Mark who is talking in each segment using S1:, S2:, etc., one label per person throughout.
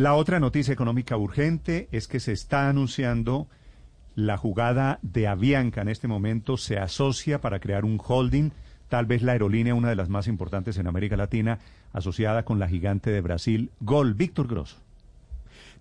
S1: La otra noticia económica urgente es que se está anunciando la jugada de Avianca en este momento se asocia para crear un holding, tal vez la aerolínea, una de las más importantes en América Latina, asociada con la gigante de Brasil, Gol. Víctor Grosso.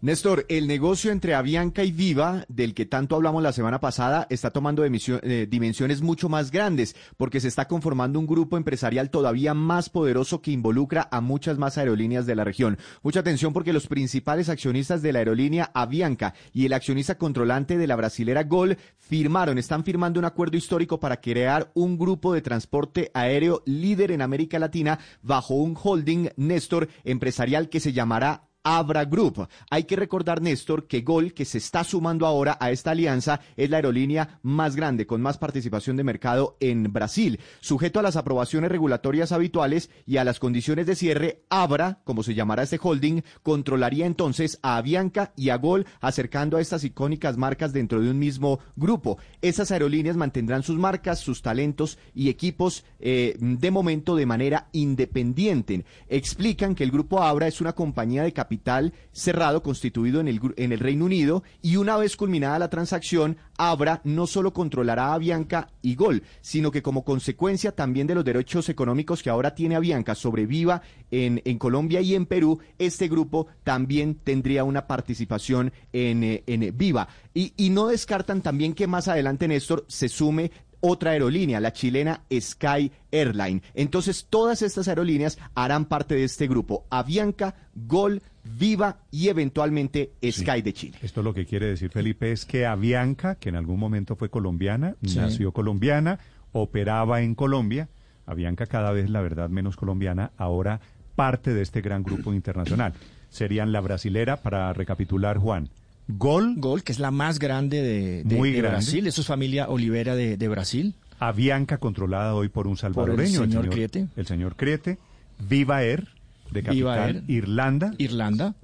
S2: Néstor, el negocio entre Avianca y Viva, del que tanto hablamos la semana pasada, está tomando eh, dimensiones mucho más grandes, porque se está conformando un grupo empresarial todavía más poderoso que involucra a muchas más aerolíneas de la región. Mucha atención porque los principales accionistas de la aerolínea Avianca y el accionista controlante de la brasilera Gol firmaron, están firmando un acuerdo histórico para crear un grupo de transporte aéreo líder en América Latina bajo un holding, Néstor, empresarial que se llamará Abra Group. Hay que recordar, Néstor, que Gol, que se está sumando ahora a esta alianza, es la aerolínea más grande, con más participación de mercado en Brasil. Sujeto a las aprobaciones regulatorias habituales y a las condiciones de cierre, Abra, como se llamará este holding, controlaría entonces a Avianca y a Gol, acercando a estas icónicas marcas dentro de un mismo grupo. Esas aerolíneas mantendrán sus marcas, sus talentos y equipos eh, de momento de manera independiente. Explican que el grupo Abra es una compañía de capital capital cerrado constituido en el, en el Reino Unido y una vez culminada la transacción, Abra no solo controlará a Avianca y Gol, sino que como consecuencia también de los derechos económicos que ahora tiene Avianca sobre Viva en, en Colombia y en Perú, este grupo también tendría una participación en, eh, Viva. Y, y no descartan también que más adelante, Néstor, se sume otra aerolínea, la chilena Sky Airline. Entonces, todas estas aerolíneas harán parte de este grupo. Avianca, Gol, Viva y eventualmente Sky de Chile.
S1: Esto lo que quiere decir, Felipe, es que Avianca, que en algún momento fue colombiana, nació colombiana, operaba en Colombia, Avianca cada vez, la verdad, menos colombiana, ahora parte de este gran grupo internacional. Serían la brasilera, para recapitular, Juan, Gol.
S3: Gol, que es la más grande de, Brasil. Eso es familia Olivera de, Brasil.
S1: Avianca, controlada hoy por un salvadoreño.
S3: el señor, Criete.
S1: El señor Criete. Viva Air, de capital Irlanda.
S3: Irlanda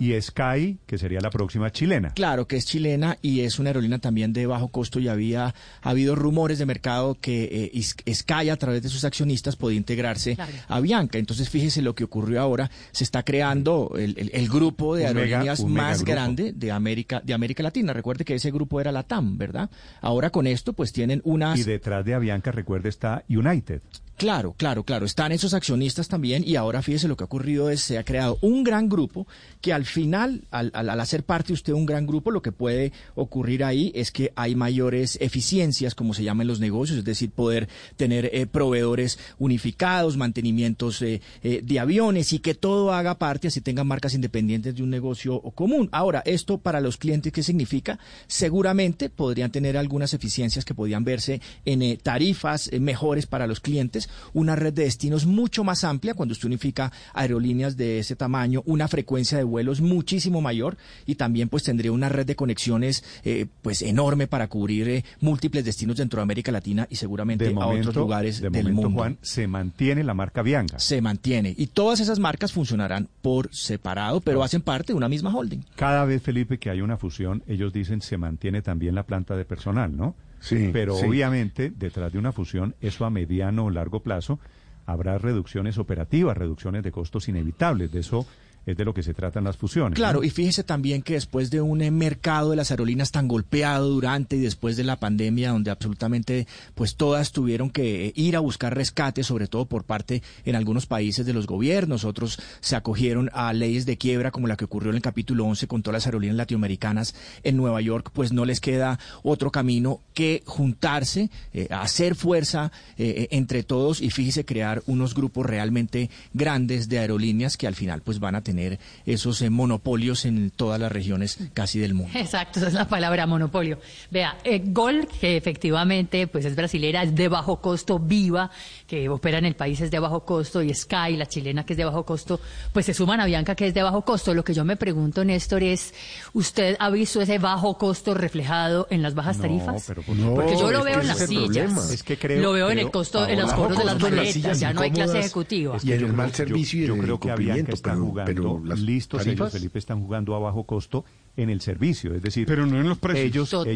S1: y Sky, que sería la próxima chilena.
S3: Claro, que es chilena y es una aerolínea también de bajo costo y había ha habido rumores de mercado que eh, Sky a través de sus accionistas podía integrarse a Bianca. Entonces fíjese lo que ocurrió ahora, se está creando el, grupo de aerolíneas más grande de América de América Latina. Recuerde que ese grupo era la TAM, ¿verdad? Ahora con esto pues tienen unas
S1: Y detrás de Avianca, recuerde, está United.
S3: Claro, claro, claro. Están esos accionistas también y ahora fíjese lo que ha ocurrido es se ha creado un gran grupo que al final, al, hacer parte usted de un gran grupo, lo que puede ocurrir ahí es que hay mayores eficiencias, como se llaman los negocios, es decir, poder tener eh, proveedores unificados, mantenimientos eh, eh, de aviones y que todo haga parte, así tengan marcas independientes de un negocio común. Ahora, esto para los clientes, ¿qué significa? Seguramente podrían tener algunas eficiencias que podían verse en tarifas mejores para los clientes una red de destinos mucho más amplia cuando usted unifica aerolíneas de ese tamaño, una frecuencia de vuelos muchísimo mayor y también pues tendría una red de conexiones eh, pues enorme para cubrir eh, múltiples destinos dentro de América Latina y seguramente a otros lugares
S1: de
S3: del mundo.
S1: Juan, se mantiene la marca Bianca.
S3: Se mantiene y todas esas marcas funcionarán por separado, pero hacen parte de una misma holding.
S1: Cada vez, Felipe, que hay una fusión, ellos dicen se mantiene también la planta de personal, ¿no?
S4: Sí,
S1: Pero obviamente, detrás de una fusión, eso a mediano o largo plazo, habrá reducciones operativas, reducciones de costos inevitables. De eso es de lo que se tratan las fusiones.
S3: Claro, y fíjese también que después de un eh, mercado de las aerolíneas tan golpeado durante y después de la pandemia, donde absolutamente pues todas tuvieron que eh, ir a buscar rescate, sobre todo por parte en algunos países de los gobiernos, otros se acogieron a leyes de quiebra como la que ocurrió en el capítulo 11 con todas las aerolíneas latinoamericanas en Nueva York, pues no les queda otro camino que juntarse, eh, hacer fuerza entre todos y fíjese crear unos grupos realmente grandes de aerolíneas que al final pues van a tener tener esos eh, monopolios en todas las regiones casi del mundo.
S5: Exacto, esa es la palabra monopolio. Vea, eh, Gol, que efectivamente pues es brasilera, es de bajo costo, Viva, que opera en el país es de bajo costo, y Sky, la chilena, que es de bajo costo, pues se suman a Bianca, que es de bajo costo. Lo que yo me pregunto, Néstor, es, ¿usted ha visto ese bajo costo reflejado en las bajas tarifas? Porque yo lo veo en las sillas.
S1: Es que creo,
S5: lo veo en el costo, en los cobros de las maletas, ya no hay clase ejecutiva.
S4: y en el mal servicio
S1: yo,
S4: y
S1: creo que Avianca está jugando listos, ellos, Felipe, están jugando a bajo costo en el servicio. Es decir,
S4: pero no en los precios.
S1: Ellos,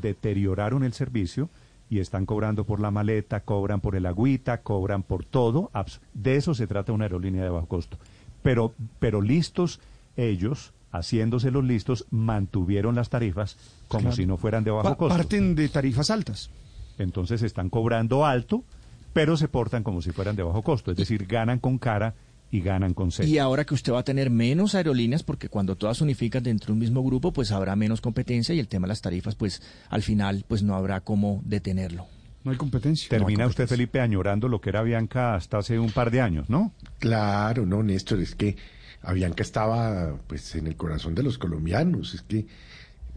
S1: deterioraron el servicio y están cobrando por la maleta, cobran por el agüita, cobran por todo. De eso se trata una aerolínea de bajo costo. Pero, pero listos ellos, haciéndose los listos, mantuvieron las tarifas como si no fueran de bajo costo.
S4: Parten de tarifas altas.
S1: Entonces están cobrando alto, pero se portan como si fueran de bajo costo, es decir, ganan con cara y ganan con.
S3: Y ahora que usted va a tener menos aerolíneas, porque cuando todas unifican dentro de un mismo grupo, pues habrá menos competencia y el tema de las tarifas, pues al final, pues no habrá cómo detenerlo.
S4: No hay competencia.
S1: Termina
S4: No hay
S1: usted. Felipe, añorando lo que era Bianca hasta hace un par de años, ¿no?
S6: Claro, no, Néstor, es que Avianca estaba pues en el corazón de los colombianos, es que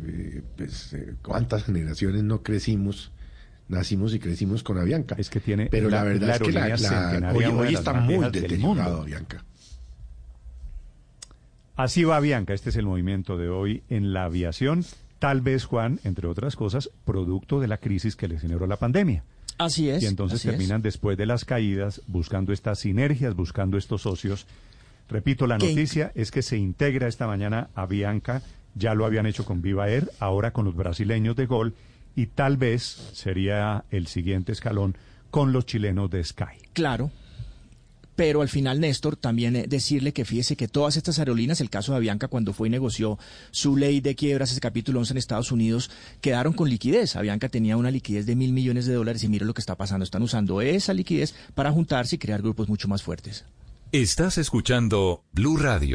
S6: eh, pues eh, cuántas generaciones no crecimos, nacimos y crecimos con Avianca.
S1: Es que tiene
S6: Pero la,
S1: la-
S6: verdad
S1: la
S6: es que la, hoy, hoy está muy deteriorado. Avianca.
S1: Así va Bianca, este es el movimiento de hoy en la aviación, tal vez, Juan, entre otras cosas, producto de la crisis que le generó la pandemia.
S3: Así es.
S1: y entonces
S3: así es.
S1: terminan después de las caídas buscando estas sinergias, buscando estos socios. Repito, la noticia es que se integra esta mañana a Bianca, ya lo habían hecho con Viva Air, ahora con los brasileños de Gol, y tal vez sería el siguiente escalón con los chilenos de Sky.
S3: Claro. Pero al final, Néstor, también eh, decirle que fíjese que todas estas aerolíneas, el caso de Avianca cuando fue y negoció su ley de quiebras, ese capítulo 11 en Estados Unidos, quedaron con liquidez. Avianca tenía una liquidez de mil millones de dólares y mire lo que está pasando. Están usando esa liquidez para juntarse y crear grupos mucho más fuertes.
S7: Estás escuchando Blue Radio.